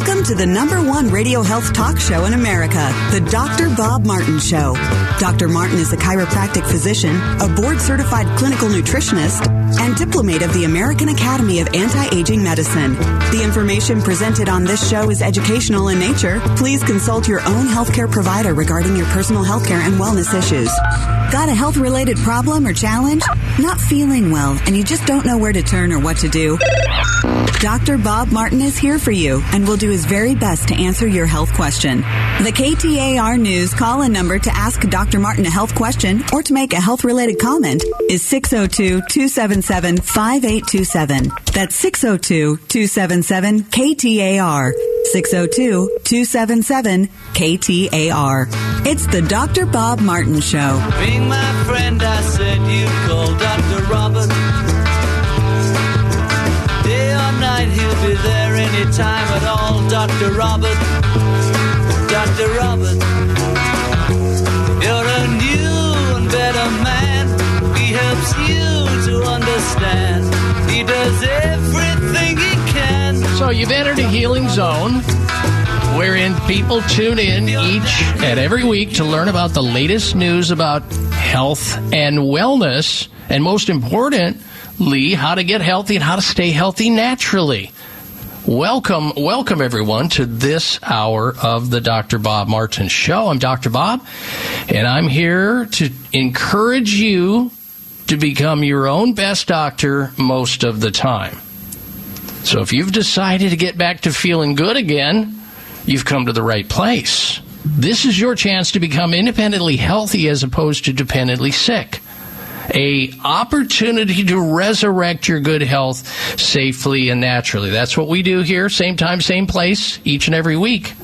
Welcome to the number one radio health talk show in America, the Dr. Bob Martin Show. Dr. Martin is a chiropractic physician, a board certified clinical nutritionist, and diplomate of the American Academy of Anti Aging Medicine. The information presented on this show is educational in nature. Please consult your own healthcare provider regarding your personal healthcare and wellness issues. Got a health related problem or challenge? Not feeling well and you just don't know where to turn or what to do? Dr. Bob Martin is here for you and will do his very best to answer your health question. The KTAR News call in number to ask Dr. Martin a health question or to make a health related comment is 602 277 5827. That's 602 277 KTAR. 602 277 KTAR. It's the Dr. Bob Martin Show. My friend, I said you call Dr. Robert. Day or night, he'll be there anytime at all. Dr. Robert, Dr. Robert. You're a new and better man. He helps you to understand. He does everything he can. So you've entered a healing zone wherein people tune in each and every week to learn about the latest news about health and wellness, and most importantly, how to get healthy and how to stay healthy naturally. Welcome, welcome everyone to this hour of the Dr. Bob Martin Show. I'm Dr. Bob, and I'm here to encourage you to become your own best doctor most of the time. So if you've decided to get back to feeling good again, you've come to the right place. This is your chance to become independently healthy as opposed to dependently sick. A opportunity to resurrect your good health safely and naturally. That's what we do here, same time, same place, each and every week.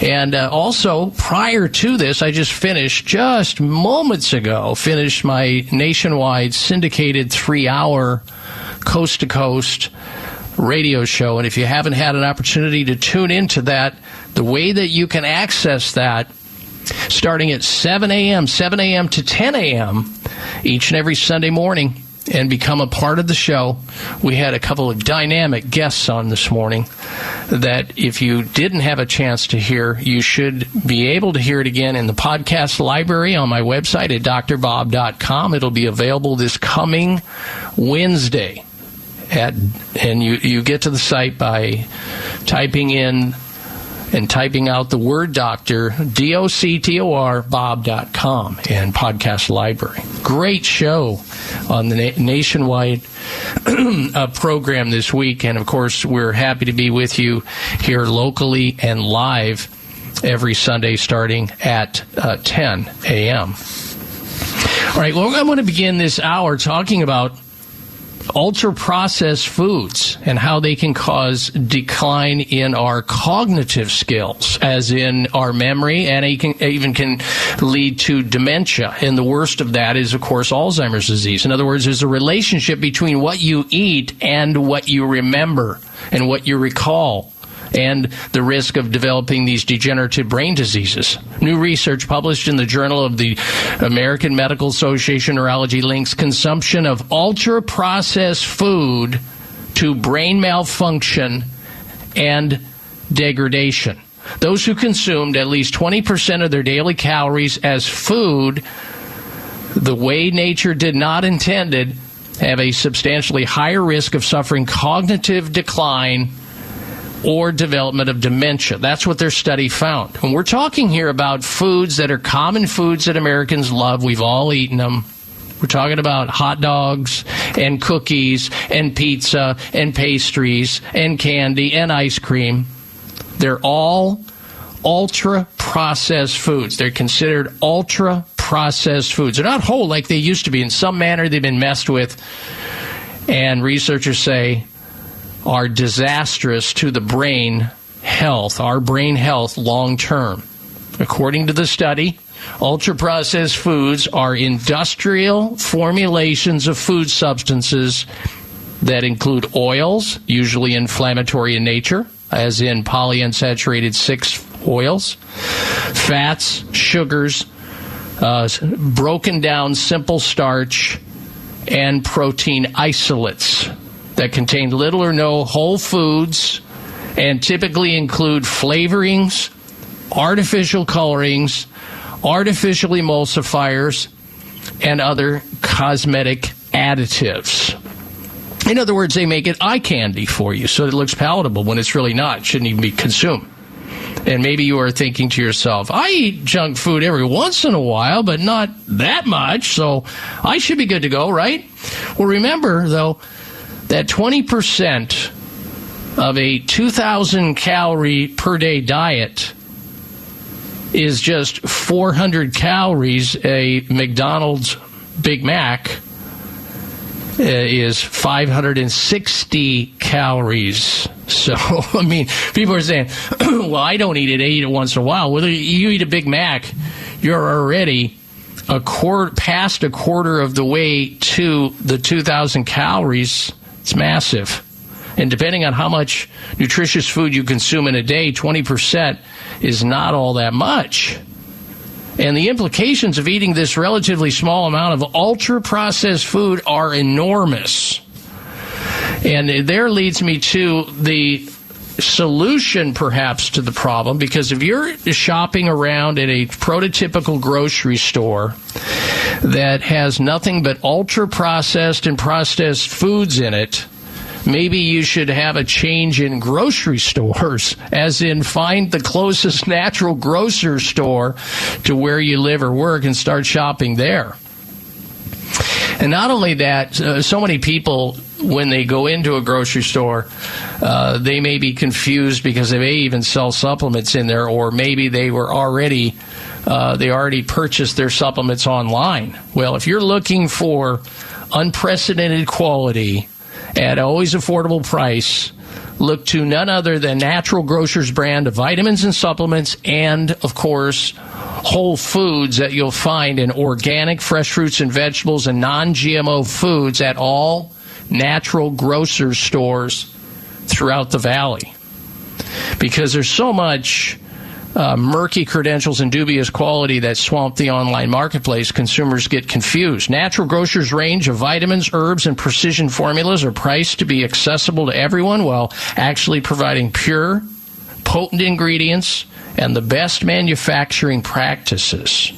And uh, also, prior to this, I just finished, just moments ago, finished my nationwide syndicated three hour coast to coast radio show. And if you haven't had an opportunity to tune into that, the way that you can access that starting at 7 a.m., 7 a.m. to 10 a.m. each and every Sunday morning and become a part of the show. We had a couple of dynamic guests on this morning that if you didn't have a chance to hear, you should be able to hear it again in the podcast library on my website at drbob.com. It'll be available this coming Wednesday. At, and you, you get to the site by typing in and typing out the word doctor, D O C T O R, Bob.com, and podcast library. Great show on the na- nationwide uh, program this week. And of course, we're happy to be with you here locally and live every Sunday starting at uh, 10 a.m. All right, well, I'm going to begin this hour talking about ultra processed foods and how they can cause decline in our cognitive skills, as in our memory, and can, even can lead to dementia. And the worst of that is, of course, Alzheimer's disease. In other words, there's a relationship between what you eat and what you remember and what you recall and the risk of developing these degenerative brain diseases. New research published in the Journal of the American Medical Association Neurology links consumption of ultra processed food to brain malfunction and degradation. Those who consumed at least 20% of their daily calories as food the way nature did not intend it have a substantially higher risk of suffering cognitive decline or development of dementia. That's what their study found. And we're talking here about foods that are common foods that Americans love. We've all eaten them. We're talking about hot dogs and cookies and pizza and pastries and candy and ice cream. They're all ultra processed foods. They're considered ultra processed foods. They're not whole like they used to be. In some manner, they've been messed with. And researchers say are disastrous to the brain health, our brain health long term. According to the study, ultra processed foods are industrial formulations of food substances that include oils, usually inflammatory in nature, as in polyunsaturated 6 oils, fats, sugars, uh, broken down simple starch, and protein isolates that contain little or no whole foods and typically include flavorings, artificial colorings, artificial emulsifiers, and other cosmetic additives. In other words, they make it eye candy for you so it looks palatable when it's really not. It shouldn't even be consumed. And maybe you are thinking to yourself, I eat junk food every once in a while, but not that much, so I should be good to go, right? Well, remember, though, that 20% of a 2,000 calorie per day diet is just 400 calories. A McDonald's Big Mac uh, is 560 calories. So, I mean, people are saying, well, I don't eat it, I eat it once in a while. Whether you eat a Big Mac, you're already a quarter, past a quarter of the way to the 2,000 calories. It's massive. And depending on how much nutritious food you consume in a day, 20% is not all that much. And the implications of eating this relatively small amount of ultra processed food are enormous. And there leads me to the solution perhaps to the problem because if you're shopping around at a prototypical grocery store that has nothing but ultra processed and processed foods in it, maybe you should have a change in grocery stores, as in find the closest natural grocer store to where you live or work and start shopping there. And not only that, uh, so many people, when they go into a grocery store, uh, they may be confused because they may even sell supplements in there, or maybe they were already. Uh, they already purchased their supplements online. Well, if you're looking for unprecedented quality at always affordable price, look to none other than Natural Grocers brand of vitamins and supplements, and of course, whole foods that you'll find in organic fresh fruits and vegetables and non GMO foods at all natural grocer stores throughout the valley. Because there's so much uh, murky credentials and dubious quality that swamp the online marketplace, consumers get confused. Natural Grocers' range of vitamins, herbs, and precision formulas are priced to be accessible to everyone while actually providing pure, potent ingredients and the best manufacturing practices.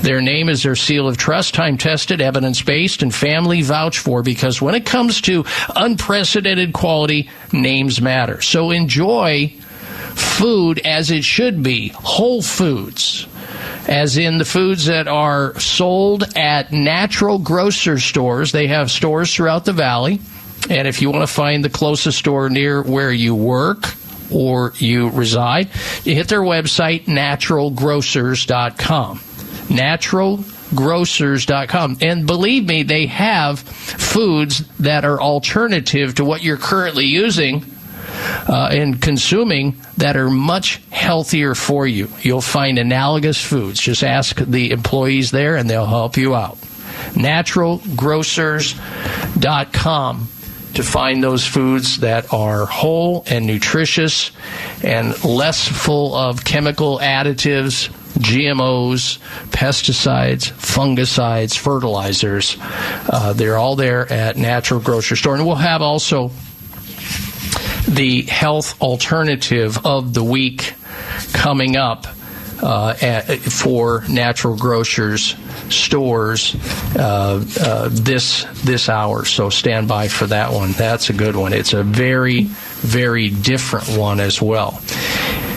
Their name is their seal of trust, time tested, evidence based, and family vouched for because when it comes to unprecedented quality, names matter. So enjoy food as it should be whole foods as in the foods that are sold at natural grocer stores. They have stores throughout the valley. And if you want to find the closest store near where you work or you reside, you hit their website, naturalgrocers.com. Naturalgrocers.com. And believe me, they have foods that are alternative to what you're currently using uh, and consuming that are much healthier for you. You'll find analogous foods. Just ask the employees there and they'll help you out. Naturalgrocers.com to find those foods that are whole and nutritious and less full of chemical additives, GMOs, pesticides, fungicides, fertilizers. Uh, they're all there at Natural Grocery Store. And we'll have also the health alternative of the week coming up uh, at, for natural grocers stores uh, uh, this this hour. So stand by for that one. That's a good one. It's a very very different one as well.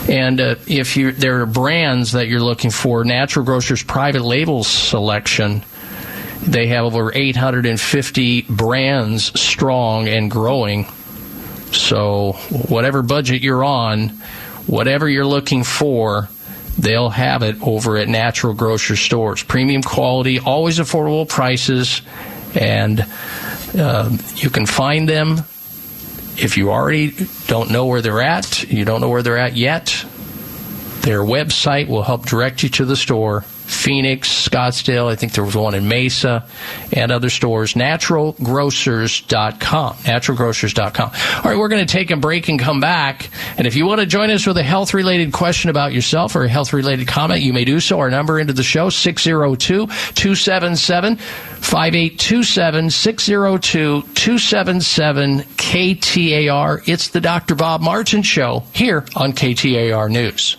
And uh, if you there are brands that you're looking for, Natural Grocers private label selection. They have over 850 brands strong and growing so, whatever budget you're on, whatever you're looking for, they'll have it over at natural grocery stores. Premium quality, always affordable prices, and uh, you can find them. If you already don't know where they're at, you don't know where they're at yet, their website will help direct you to the store Phoenix, Scottsdale. I think there was one in Mesa and other stores. Naturalgrocers.com. Naturalgrocers.com. All right, we're going to take a break and come back. And if you want to join us with a health related question about yourself or a health related comment, you may do so. Our number into the show, 602 277 5827 602 277 KTAR. It's the Dr. Bob Martin Show here on KTAR News.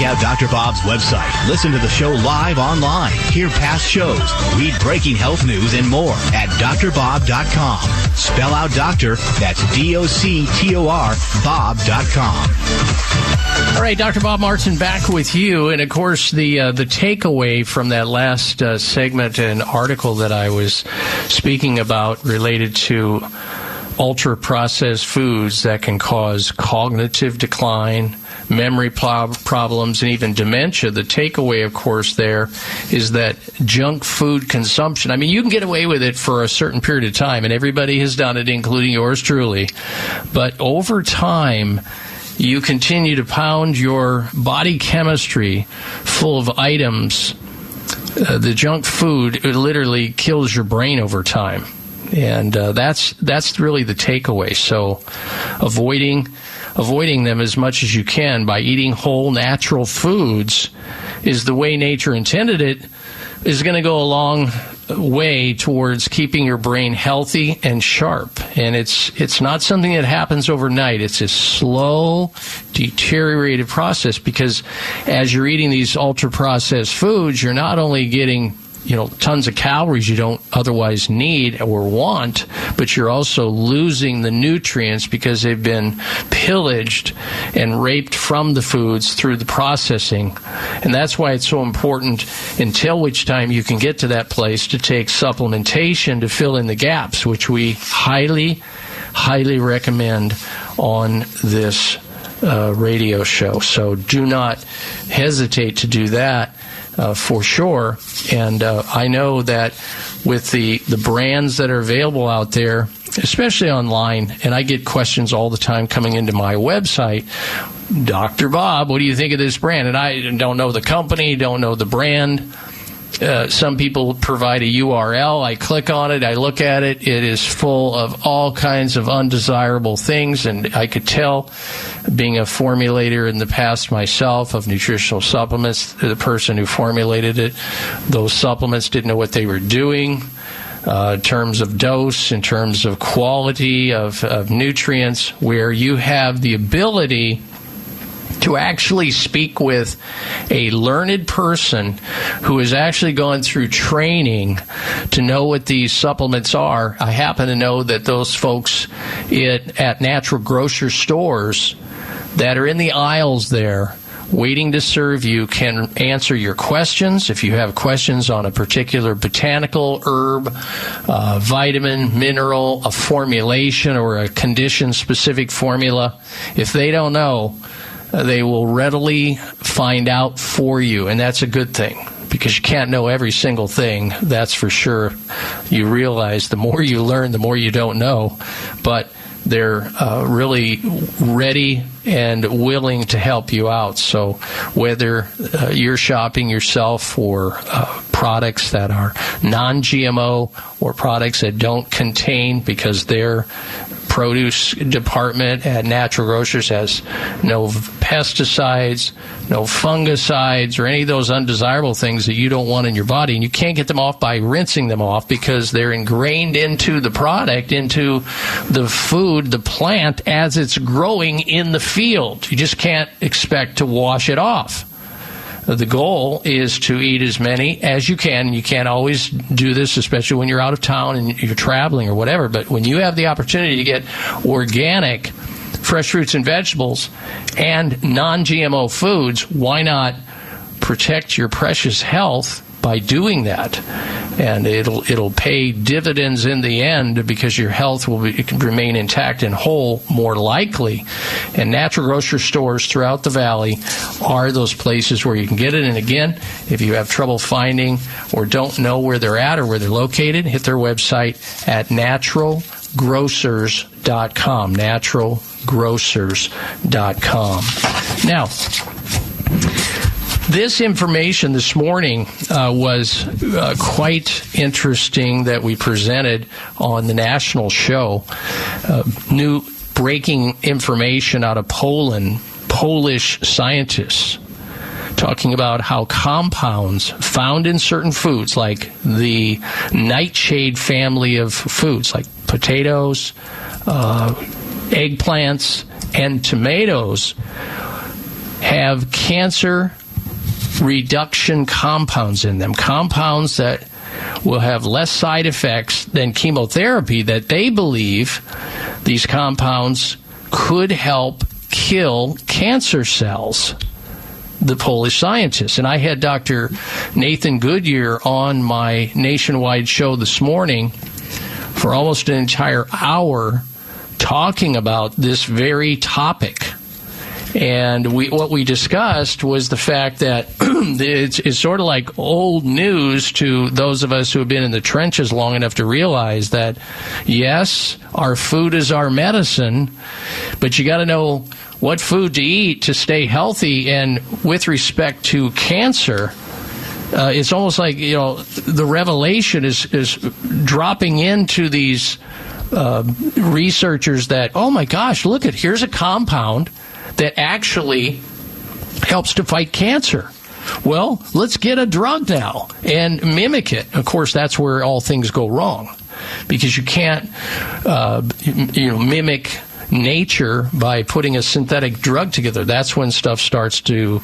Check out Dr. Bob's website. Listen to the show live online. Hear past shows. Read breaking health news and more at drbob.com. Spell out doctor, that's D-O-C-T-O-R, bob.com. All right, Dr. Bob Martin back with you. And of course, the, uh, the takeaway from that last uh, segment and article that I was speaking about related to ultra processed foods that can cause cognitive decline, memory problems, and even dementia. The takeaway, of course, there is that junk food consumption. I mean, you can get away with it for a certain period of time, and everybody has done it, including yours truly. But over time, you continue to pound your body chemistry full of items. Uh, the junk food literally kills your brain over time and uh, that's that's really the takeaway. So, avoiding avoiding them as much as you can by eating whole natural foods is the way nature intended it. Is going to go a long way towards keeping your brain healthy and sharp. And it's it's not something that happens overnight. It's a slow, deteriorated process because as you're eating these ultra processed foods, you're not only getting you know tons of calories you don't otherwise need or want but you're also losing the nutrients because they've been pillaged and raped from the foods through the processing. And that's why it's so important until which time you can get to that place to take supplementation to fill in the gaps which we highly highly recommend on this uh, radio show. So do not hesitate to do that uh, for sure. And uh, I know that with the, the brands that are available out there, especially online, and I get questions all the time coming into my website. Dr. Bob, what do you think of this brand? And I don't know the company, don't know the brand. Uh, some people provide a URL. I click on it, I look at it. It is full of all kinds of undesirable things, and I could tell, being a formulator in the past myself of nutritional supplements, the person who formulated it, those supplements didn't know what they were doing. Uh, in terms of dose, in terms of quality of, of nutrients, where you have the ability to actually speak with a learned person who has actually gone through training to know what these supplements are. I happen to know that those folks it, at natural grocer stores that are in the aisles there waiting to serve you can answer your questions. If you have questions on a particular botanical herb, uh, vitamin, mineral, a formulation, or a condition specific formula, if they don't know, they will readily find out for you, and that's a good thing because you can't know every single thing. That's for sure. You realize the more you learn, the more you don't know, but they're uh, really ready and willing to help you out. So whether uh, you're shopping yourself for uh, products that are non-GMO or products that don't contain because they're produce department at Natural Grocers has no pesticides, no fungicides, or any of those undesirable things that you don't want in your body. And you can't get them off by rinsing them off because they're ingrained into the product, into the food, the plant as it's growing in the field. You just can't expect to wash it off Uh, the goal is to eat as many as you can. You can't always do this, especially when you're out of town and you're traveling or whatever. But when you have the opportunity to get organic, fresh fruits and vegetables and non GMO foods, why not protect your precious health by doing that, and it'll it'll pay dividends in the end because your health will be, remain intact and whole more likely. And natural grocery stores throughout the valley are those places where you can get it. And again, if you have trouble finding or don't know where they're at or where they're located, hit their website at naturalgrocers.com naturalgrocers.com. Naturalgrocers.com. Now, this information this morning uh, was uh, quite interesting that we presented on the national show. Uh, new breaking information out of Poland, Polish scientists talking about how compounds found in certain foods, like the nightshade family of foods, like potatoes, uh, eggplants, and tomatoes, have cancer reduction compounds in them, compounds that will have less side effects than chemotherapy that they believe these compounds could help kill cancer cells the Polish scientists. And I had Dr. Nathan Goodyear on my nationwide show this morning for almost an entire hour talking about this very topic. And we, what we discussed was the fact that it's, it's, sort of like old news to those of us who have been in the trenches long enough to realize that, yes, our food is our medicine, but you got to know what food to eat to stay healthy. And with respect to cancer, uh, it's almost like you know the revelation is is dropping into these uh, researchers that oh my gosh, look at here's a compound that actually helps to fight cancer. Well, let's get a drug now and mimic it. Of course, that's where all things go wrong because you can't, uh, you know, mimic nature by putting a synthetic drug together. That's when stuff starts to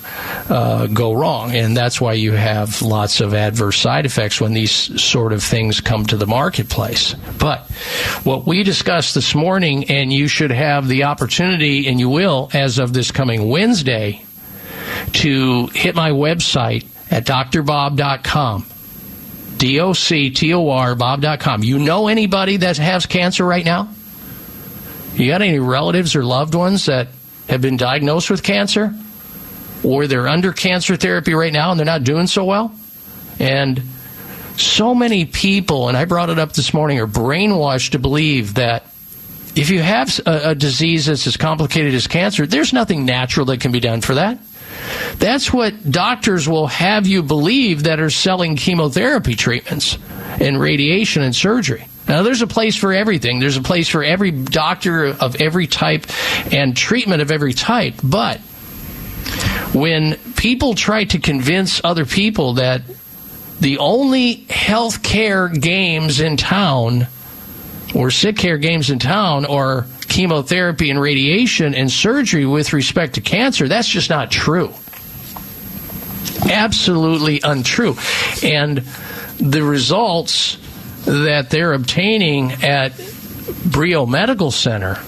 uh, go wrong, and that's why you have lots of adverse side effects when these sort of things come to the marketplace. But what we discussed this morning, and you should have the opportunity, and you will, as of this coming Wednesday, to hit my website at drbob.com. D O C T O R Bob.com. You know anybody that has cancer right now? You got any relatives or loved ones that have been diagnosed with cancer? Or they're under cancer therapy right now and they're not doing so well? And so many people, and I brought it up this morning, are brainwashed to believe that if you have a, a disease that's as complicated as cancer, there's nothing natural that can be done for that. That's what doctors will have you believe that are selling chemotherapy treatments and radiation and surgery. Now, there's a place for everything. There's a place for every doctor of every type and treatment of every type. But when people try to convince other people that the only health care games in town or sick care games in town are chemotherapy and radiation and surgery with respect to cancer, that's just not true. Absolutely untrue. And the results that they're obtaining at Brio Medical Center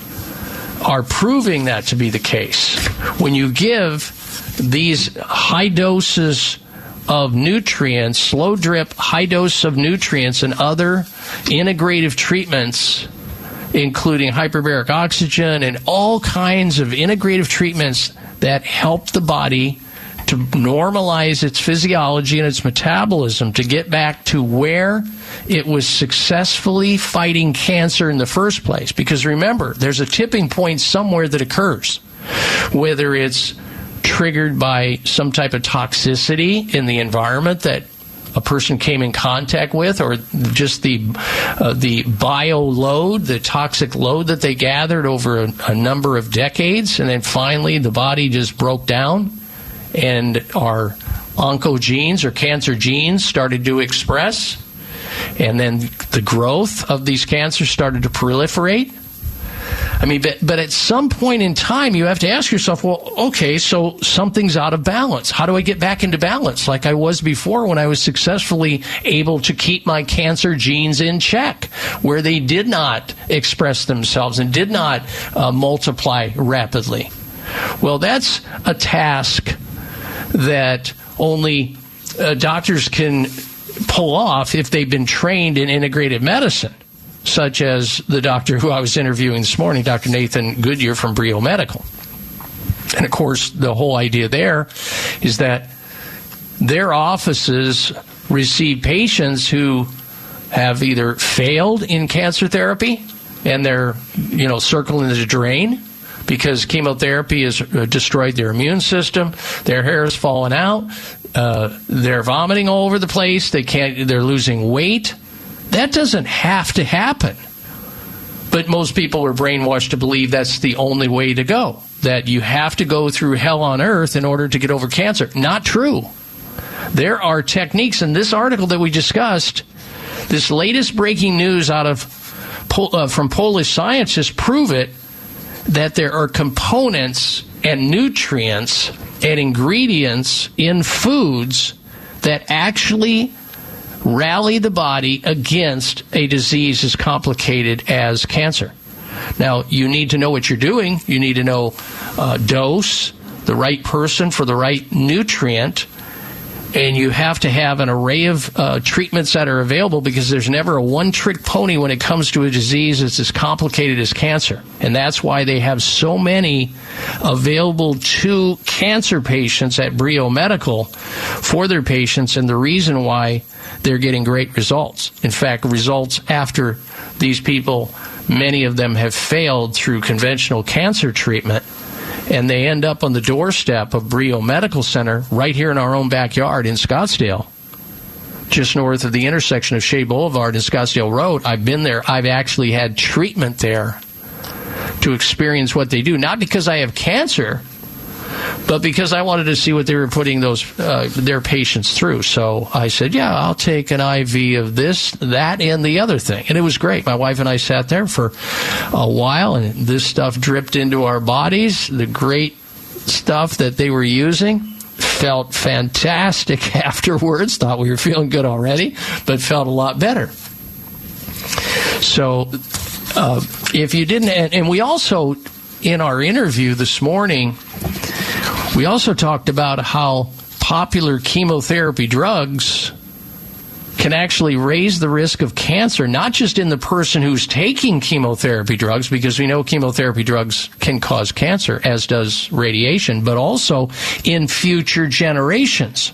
are proving that to be the case. When you give these high doses of nutrients, slow drip, high dose of nutrients, and other integrative treatments, including hyperbaric oxygen and all kinds of integrative treatments that help the body to normalize its physiology and its metabolism to get back to where it was successfully fighting cancer in the first place. Because remember, there's a tipping point somewhere that occurs, whether it's triggered by some type of toxicity in the environment that a person came in contact with, or just the uh, the bio load, the toxic load that they gathered over a, a number of decades, and then finally the body just broke down, and our oncogenes or cancer genes started to express and then the growth of these cancers started to proliferate. I mean, but, but at some point in time, you have to ask yourself, well, okay, so something's out of balance. How do I get back into balance like I was before when I was successfully able to keep my cancer genes in check, where they did not express themselves and did not uh, multiply rapidly? Well, that's a task that only uh, doctors can pull off if they've been trained in integrative medicine, such as the doctor who I was interviewing this morning, Dr. Nathan Goodyear from Brio Medical. And of course, the whole idea there is that their offices receive patients who have either failed in cancer therapy and they're you know circling the drain because chemotherapy has uh, destroyed their immune system. Their hair is falling out. Uh, they're vomiting all over the place. They can't. They're losing weight. That doesn't have to happen. But most people are brainwashed to believe that's the only way to go. That you have to go through hell on earth in order to get over cancer. Not true. There are techniques in this article that we discussed. This latest breaking news out of uh, from Polish scientists prove it that there are components and nutrients and ingredients in foods that actually rally the body against a disease as complicated as cancer. Now, you need to know what you're doing. You need to know uh, dose, the right person for the right nutrient, and you have to have an array of uh, treatments that are available because there's never a one trick pony when it comes to a disease that's as complicated as cancer. And that's why they have so many available to cancer patients at Brio Medical for their patients, and the reason why they're getting great results. In fact, results after these people, many of them have failed through conventional cancer treatment and they end up on the doorstep of Brio Medical Center right here in our own backyard in Scottsdale, just north of the intersection of Shea Boulevard and Scottsdale Road. I've been there. I've actually had treatment there to experience what they do, not because I have cancer but because I wanted to see what they were putting those uh, their patients through. So I said, "Yeah, I'll take an IV of this, that, and the other thing." And it was great. My wife and I sat there for a while, and this stuff dripped into our bodies. The great stuff that they were using felt fantastic afterwards. Thought we were feeling good already, but felt a lot better. So, uh, if you didn't, and, and we also in our interview this morning we also talked about how popular chemotherapy drugs can actually raise the risk of cancer, not just in the person who's taking chemotherapy drugs, because we know chemotherapy drugs can cause cancer, as does radiation, but also in future generations.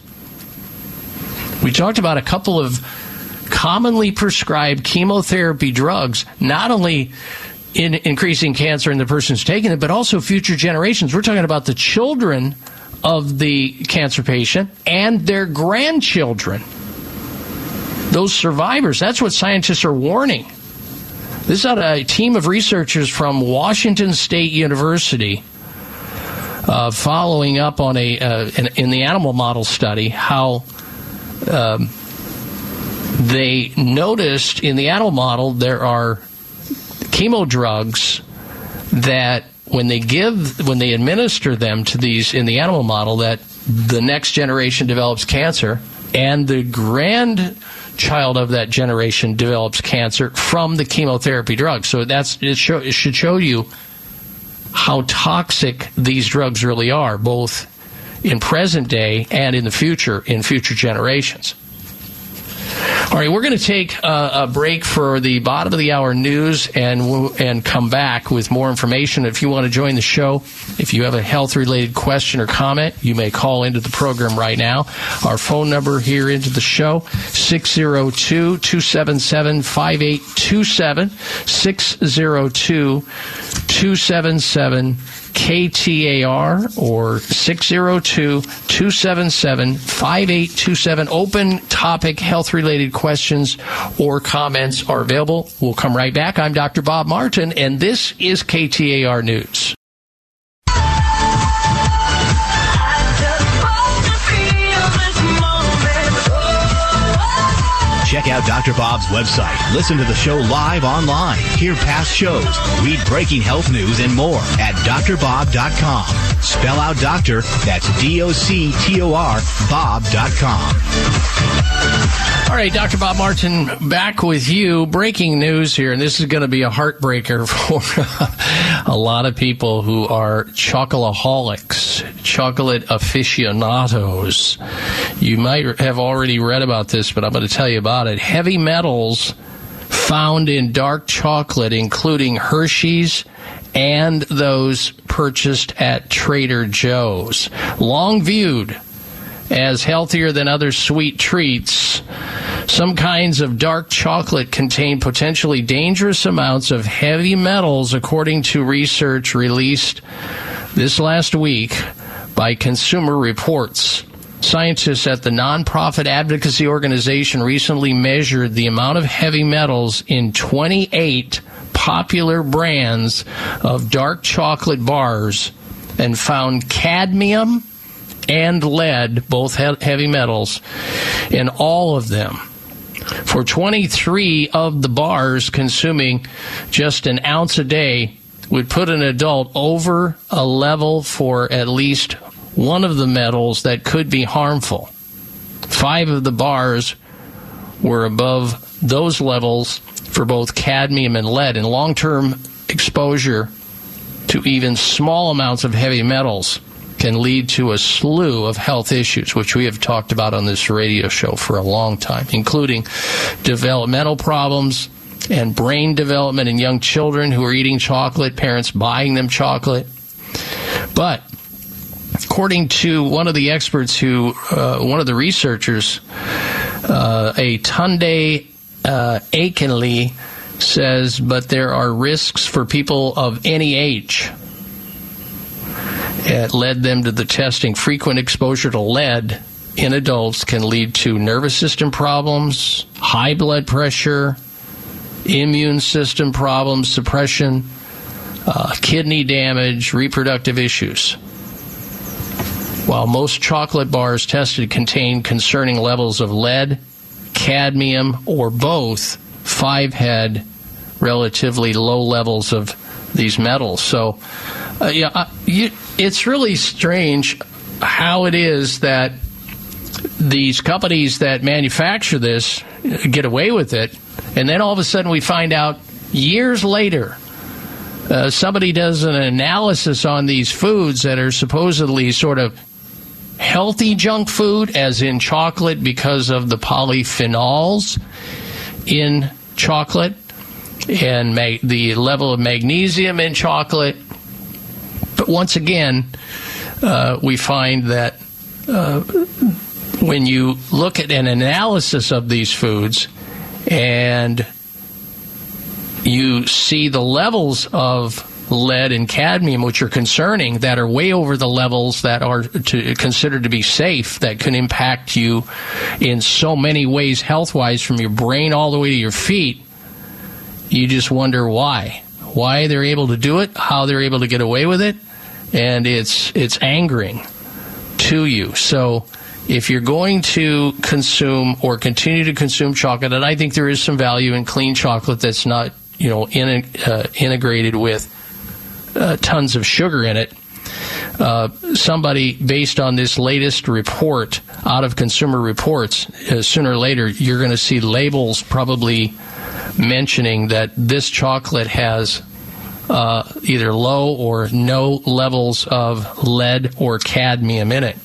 We talked about a couple of commonly prescribed chemotherapy drugs, not only in increasing cancer in the person who's taking it, but also future generations. We're talking about the children of the cancer patient and their grandchildren. Those survivors, that's what scientists are warning. This is a team of researchers from Washington State University uh, following up on a uh, in, in, the animal model study how um, they noticed in the animal model there are chemo drugs that when they give when they administer them to these in the animal model that the next generation develops cancer and the grandchild of that generation develops cancer from the chemotherapy drug. So that's it, show, it should show you how toxic these drugs really are both in present day and in the future in future generations all right, we're going to take a, a, break for the bottom of the hour news and and come back with more information. If you want to join the show, if you have a health related question or comment, you may call into the program right now. Our phone number here into the show 602 277 5827 602 277 KTAR or 602 277 5827. Open topic health related questions or comments are available. We'll come right back. I'm Dr. Bob Martin, and this is KTAR News. Out Dr. Bob's website. Listen to the show live online. Hear past shows. Read breaking health news and more at drbob.com. Spell out doctor, that's D-O-C-T-O-R, bob.com. All right, Dr. Bob Martin back with you. Breaking news here, and this is going to be a heartbreaker for a lot of people who are chocoholics, chocolate aficionados. You might have already read about this, but I'm going to tell you about it. Heavy metals found in dark chocolate, including Hershey's and those purchased at Trader Joe's. Long viewed as healthier than other sweet treats, Some kinds of dark chocolate contain potentially dangerous amounts of heavy metals, according to research released this last week by Consumer Reports. Scientists at the nonprofit advocacy organization recently measured the amount of heavy metals in 28 popular brands of dark chocolate bars and found cadmium and lead, both heavy metals, in all of them. For 23 of the bars consuming just an ounce a day would put an adult over a level for at least one of the metals that could be harmful. Five of the bars were above those levels for both cadmium and lead, and long term exposure to even small amounts of heavy metals can lead to a slew of health issues, which we have talked about on this radio show for a long time, including developmental problems and brain development in young children who are eating chocolate, parents buying them chocolate. But according to one of the experts who, uh, one of the researchers, uh, a Tunde uh, Akinleye says, but there are risks for people of any age. It led them to the testing. Frequent exposure to lead in adults can lead to nervous system problems, high blood pressure, immune system problems, suppression, uh, kidney damage, reproductive issues. While most chocolate bars tested contain concerning levels of lead, cadmium, or both, five had relatively low levels of these metals. So, uh, yeah, uh, you, it's really strange how it is that these companies that manufacture this get away with it, and then all of a sudden we find out years later uh, somebody does an analysis on these foods that are supposedly sort of healthy junk food, as in chocolate, because of the polyphenols in chocolate and the level of magnesium in chocolate. But once again, uh, we find that uh, when you look at an analysis of these foods and you see the levels of lead and cadmium, which are concerning, that are way over the levels that are to, considered to be safe, that can impact you in so many ways health wise, from your brain all the way to your feet, you just wonder why. Why they're able to do it, how they're able to get away with it, and it's it's angering to you. So if you're going to consume or continue to consume chocolate, and I think there is some value in clean chocolate that's not you know in, uh, integrated with uh, tons of sugar in it. Uh, somebody based on this latest report out of Consumer Reports, uh, sooner or later you're going to see labels probably mentioning that this chocolate has uh, either low or no levels of lead or cadmium in it.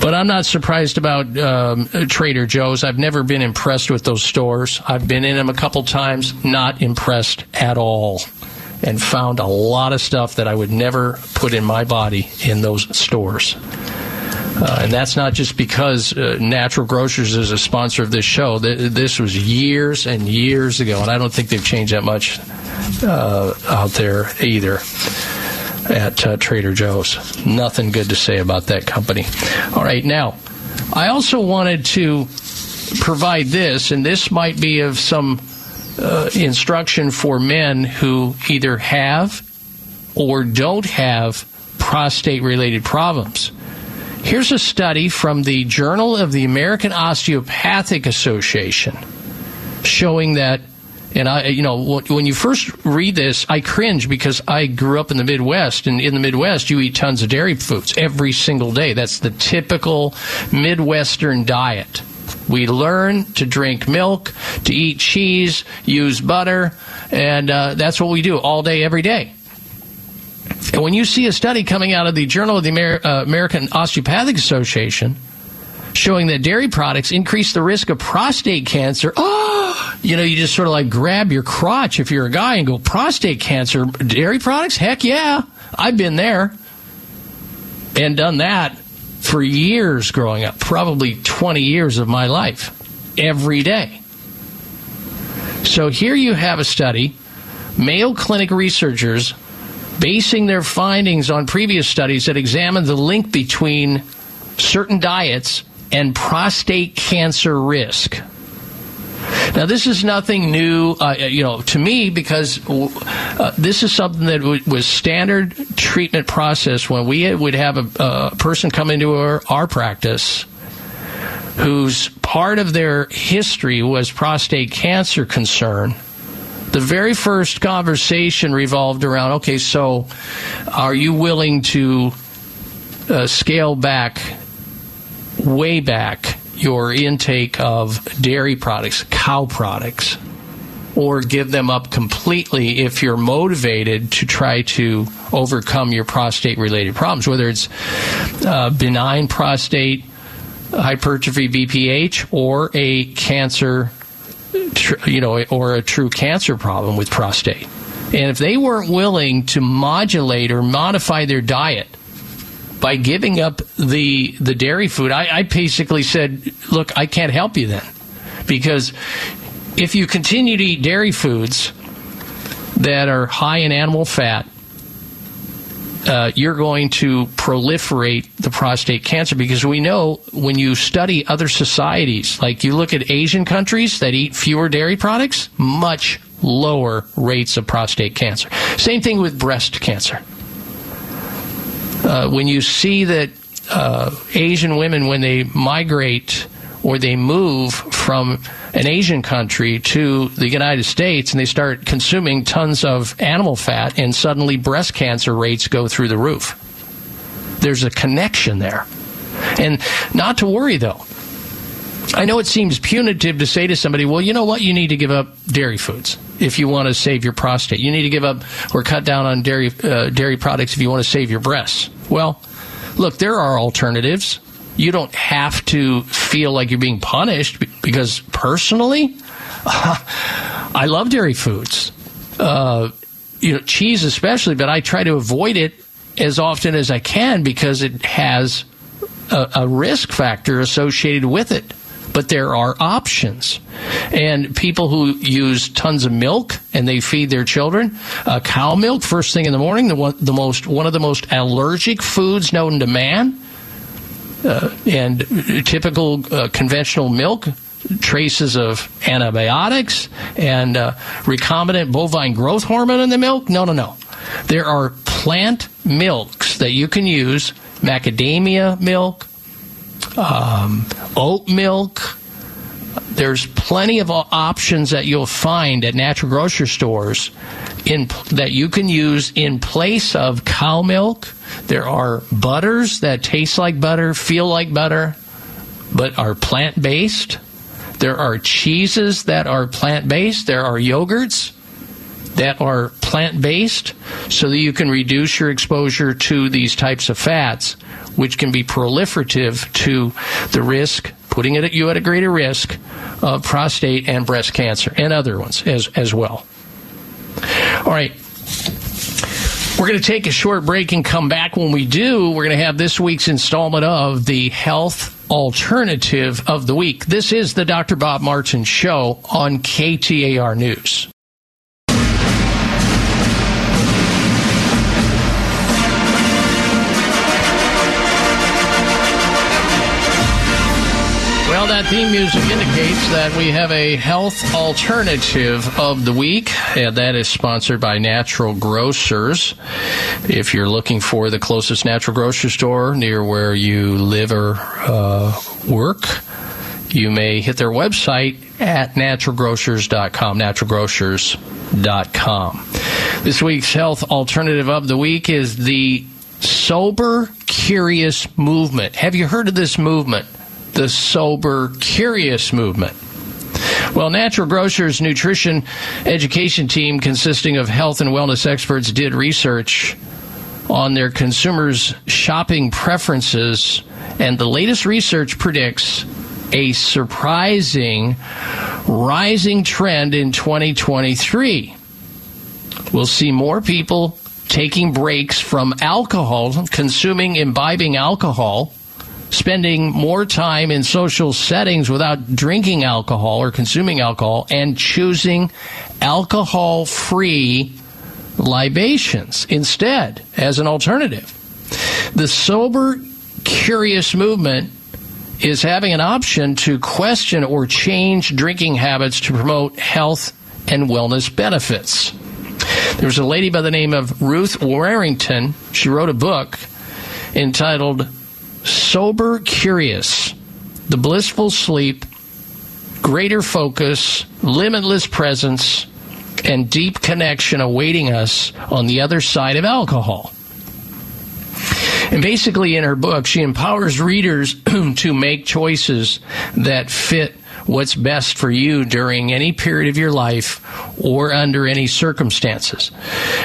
But I'm not surprised about um, Trader Joe's. I've never been impressed with those stores. I've been in them a couple times, not impressed at all and found a lot of stuff that I would never put in my body in those stores. Uh, and that's not just because uh, Natural Grocers is a sponsor of this show. This was years and years ago, and I don't think they've changed that much uh, out there either at uh, Trader Joe's. Nothing good to say about that company. All right, now, I also wanted to provide this, and this might be of some uh, instruction for men who either have or don't have prostate related problems. Here's a study from the Journal of the American Osteopathic Association showing that and I, you know, when you first read this, I cringe because I grew up in the Midwest, and in the Midwest, you eat tons of dairy foods every single day. That's the typical Midwestern diet. We learn to drink milk, to eat cheese, use butter, and uh, that's what we do all day, every day. And when you see a study coming out of the Journal of the Amer- uh, American Osteopathic Association showing that dairy products increase the risk of prostate cancer, oh, you know, you just sort of like grab your crotch if you're a guy and go, prostate cancer, dairy products? Heck yeah, I've been there and done that for years growing up, probably 20 years of my life, every day. So here you have a study, Mayo Clinic researchers basing their findings on previous studies that examined the link between certain diets and prostate cancer risk. Now, this is nothing new, uh, you know, to me because uh, this is something that w- was standard treatment process when we would have a, a person come into our, our practice whose part of their history was prostate cancer concern. The very first conversation revolved around okay, so are you willing to uh, scale back, way back, your intake of dairy products, cow products, or give them up completely if you're motivated to try to overcome your prostate related problems, whether it's uh, benign prostate hypertrophy BPH or a cancer, you know, or a true cancer problem with prostate. And if they weren't willing to modulate or modify their diet by giving up the the dairy food, I, I basically said, "Look, I can't help you then, because if you continue to eat dairy foods that are high in animal fat, uh, you're going to proliferate the prostate cancer because we know when you study other societies, like you look at Asian countries that eat fewer dairy products, much lower rates of prostate cancer. Same thing with breast cancer. Uh, when you see that uh, Asian women, when they migrate or they move from an Asian country to the United States and they start consuming tons of animal fat, and suddenly breast cancer rates go through the roof. There's a connection there. And not to worry, though. I know it seems punitive to say to somebody, well, you know what? You need to give up dairy foods if you want to save your prostate. You need to give up or cut down on dairy, uh, dairy products if you want to save your breasts. Well, look, there are alternatives. You don't have to feel like you're being punished because personally, uh, I love dairy foods. Uh, you know, cheese especially, but I try to avoid it as often as I can because it has a, a risk factor associated with it but there are options. And people who use tons of milk and they feed their children, uh, cow milk first thing in the morning, the one, the most one of the most allergic foods known to man. Uh, and typical uh, conventional milk traces of antibiotics and uh, recombinant bovine growth hormone in the milk. No, no, no. There are plant milks that you can use macadamia milk, um, oat milk. There's plenty of options that you'll find at natural grocery stores in that you can use in place of cow milk. There are butters that taste like butter, feel like butter, but are plant based. There are cheeses that are plant based. There are yogurts that are plant based so that you can reduce your exposure to these types of fats, which can be proliferative to the risk, putting it at you at a greater risk of prostate and breast cancer and other ones as, as well. All right. We're going to take a short break and come back. When we do, we're going to have this week's installment of the Health Alternative of the Week. This is the Dr. Bob Martin Show on KTAR News. That theme music indicates that we have a health alternative of the week, and that is sponsored by Natural Grocers. If you're looking for the closest natural grocery store near where you live or uh, work, you may hit their website at naturalgrocers.com, naturalgrocers.com. This week's health alternative of the week is the Sober Curious Movement. Have you heard of this movement? The sober curious movement. Well, Natural Grocers Nutrition Education Team, consisting of health and wellness experts, did research on their consumers' shopping preferences, and the latest research predicts a surprising rising trend in 2023. We'll see more people taking breaks from alcohol, consuming, imbibing alcohol spending more time in social settings without drinking alcohol or consuming alcohol and choosing alcohol free libations instead as an alternative. The sober, curious movement is having an option to question or change drinking habits to promote health and wellness benefits. There was a lady by the name of Ruth Warrington. She wrote a book entitled Sober Curious The Blissful Sleep, Greater Focus, Limitless Presence, and Deep Connection Awaiting Us on the Other Side of Alcohol. And basically, in her book, she empowers readers to make choices that fit what's best for you during any period of your life or under any circumstances.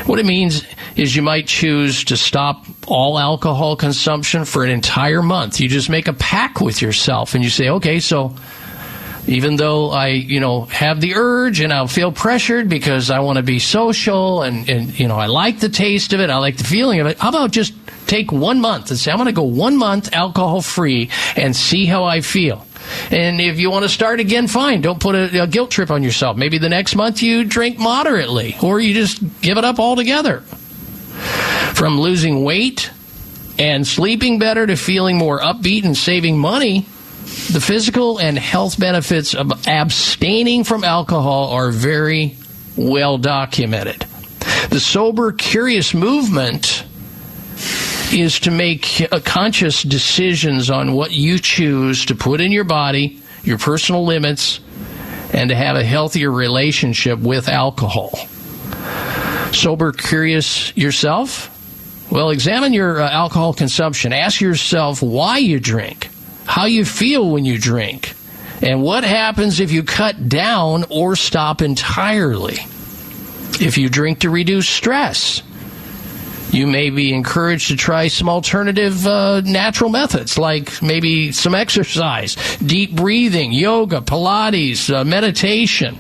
What it means is you might choose to stop all alcohol consumption for an entire month. You just make a pact with yourself and you say, okay, so even though I, you know, have the urge and I'll feel pressured because I want to be social and, and, you know, I like the taste of it, I like the feeling of it. How about just take one month and say, I'm going to go one month alcohol free and see how I feel. And if you want to start again, fine. Don't put a, a, guilt trip on yourself. Maybe the next month you drink moderately, or you just give it up altogether. From losing weight and sleeping better to feeling more upbeat and saving money, the physical and health benefits of abstaining from alcohol are very well documented. The sober, curious movement is to make conscious decisions on what you choose to put in your body, your personal limits, and to have a healthier relationship with alcohol. Sober, curious yourself? Well, examine your uh, alcohol consumption. Ask yourself why you drink, how you feel when you drink, and what happens if you cut down or stop entirely. If you drink to reduce stress, you may be encouraged to try some alternative uh, natural methods, like maybe some exercise, deep breathing, yoga, Pilates, uh, meditation,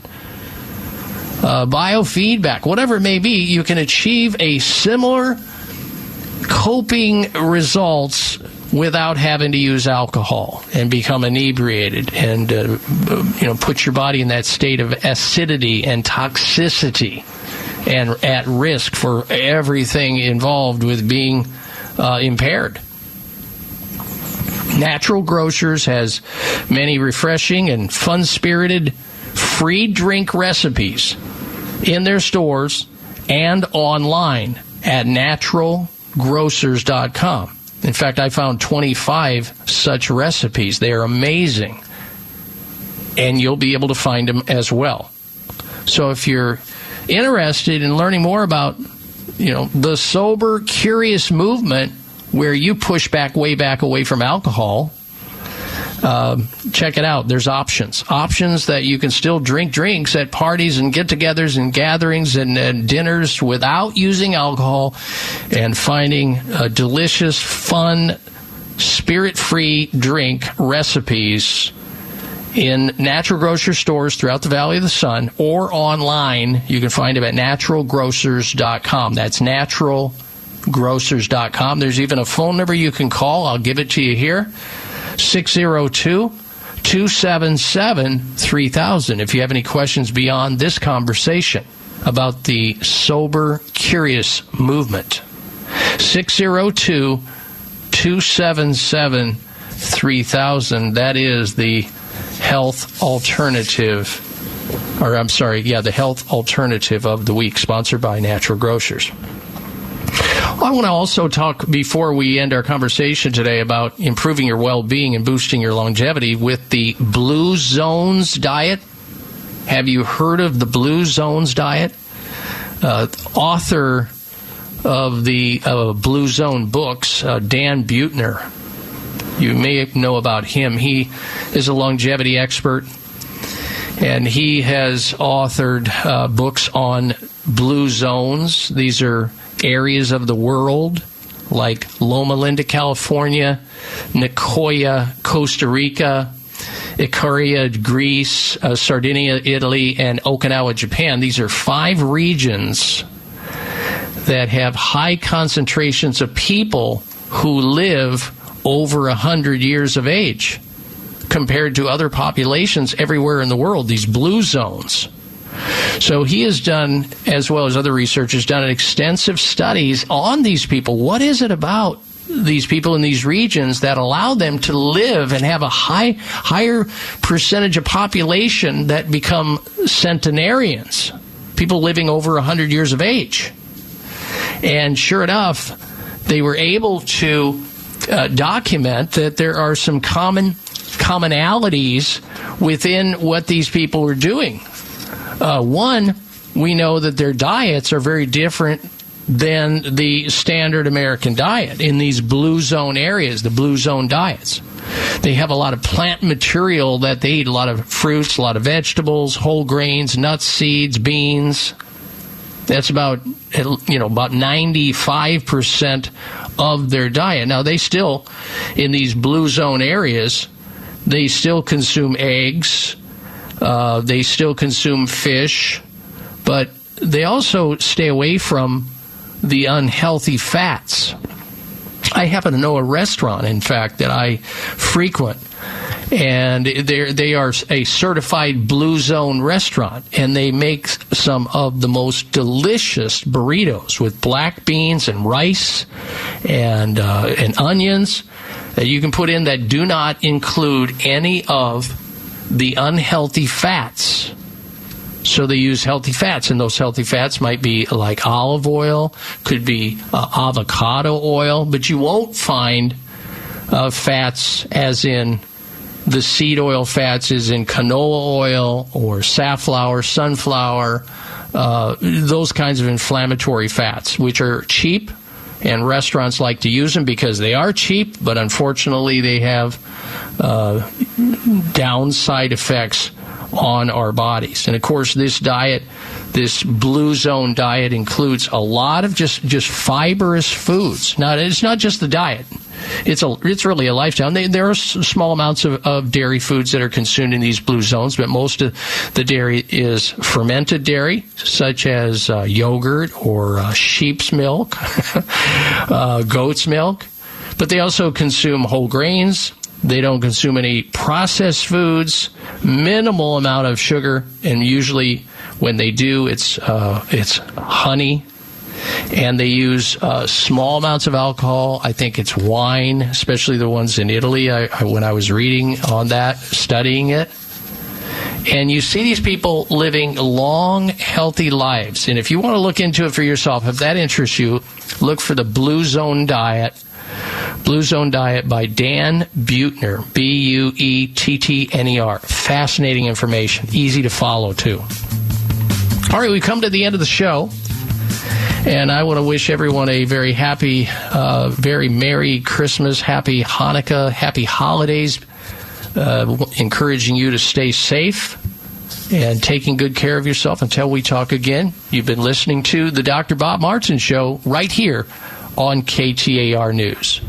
uh, biofeedback, whatever it may be. You can achieve a similar coping results without having to use alcohol and become inebriated and uh, you know put your body in that state of acidity and toxicity and at risk for everything involved with being uh, impaired. Natural Grocers has many refreshing and fun spirited free drink recipes in their stores and online at naturalgrocers.com. In fact, I found 25 such recipes. They are amazing. And you'll be able to find them as well. So if you're interested in learning more about, you know, the sober, curious movement where you push back way back away from alcohol, uh, check it out. There's options. Options that you can still drink drinks at parties and get togethers and gatherings and, and dinners without using alcohol and finding delicious, fun, spirit free drink recipes in natural grocery stores throughout the Valley of the Sun or online. You can find them at naturalgrocers.com. That's naturalgrocers.com. There's even a phone number you can call. I'll give it to you here 602 277 3000 if you have any questions beyond this conversation about the sober curious movement. 602 277 3000. That is the health alternative, or I'm sorry, yeah, the health alternative of the week, sponsored by Natural Grocers. I want to also talk before we end our conversation today about improving your well being and boosting your longevity with the Blue Zones diet. Have you heard of the Blue Zones diet? Uh, author of the uh, Blue Zone books, uh, Dan Buettner, you may know about him. He is a longevity expert, and he has authored uh, books on blue zones. These are areas of the world like Loma Linda, California, Nicoya, Costa Rica, Icaria, Greece, uh, Sardinia, Italy, and Okinawa, Japan. These are five regions that have high concentrations of people who live over 100 years of age compared to other populations everywhere in the world, these blue zones. So he has done, as well as other researchers, done extensive studies on these people. What is it about these people in these regions that allow them to live and have a high, higher percentage of population that become centenarians, people living over 100 years of age? And sure enough, they were able to uh, document that there are some common commonalities within what these people are doing. Uh, one, we know that their diets are very different than the standard American diet in these blue zone areas, the blue zone diets. They have a lot of plant material that they eat, a lot of fruits, a lot of vegetables, whole grains, nuts, seeds, beans. That's about you know about 95% of their diet. Now they still in these blue zone areas, they still consume eggs, uh, they still consume fish, but they also stay away from the unhealthy fats. I happen to know a restaurant, in fact, that I frequent, and they are a certified Blue Zone restaurant, and they make some of the most delicious burritos with black beans and rice and uh, and onions that you can put in that do not include any of the unhealthy fats. So they use healthy fats, and those healthy fats might be like olive oil, could be uh, avocado oil, but you won't find uh, fats as in the seed oil fats is in canola oil or safflower, sunflower, uh, those kinds of inflammatory fats, which are cheap, and restaurants like to use them because they are cheap, but unfortunately they have uh, downside effects on our bodies. And of course, this diet, this blue zone diet, includes a lot of just just fibrous foods. Now, it's not just the diet. It's a it's really a lifestyle. They, there are small amounts of, of dairy foods that are consumed in these blue zones, but most of the dairy is fermented dairy, such as uh, yogurt or uh, sheep's milk, uh, goat's milk. But they also consume whole grains, they don't consume any processed foods, minimal amount of sugar, and usually when they do, it's uh, it's honey. And they use uh, small amounts of alcohol. I think it's wine, especially the ones in Italy. I, I, when I was reading on that, studying it, and you see these people living long, healthy lives. And if you want to look into it for yourself, if that interests you, look for the Blue Zone Diet Blue Zone Diet by Dan Buettner, B U E T T N E R. Fascinating information, easy to follow too. All right, we come to the end of the show. And I want to wish everyone a very happy, uh, very Merry Christmas, Happy Hanukkah, Happy Holidays. Uh, encouraging you to stay safe and taking good care of yourself until we talk again. You've been listening to the Dr. Bob Martin Show right here on KTAR News.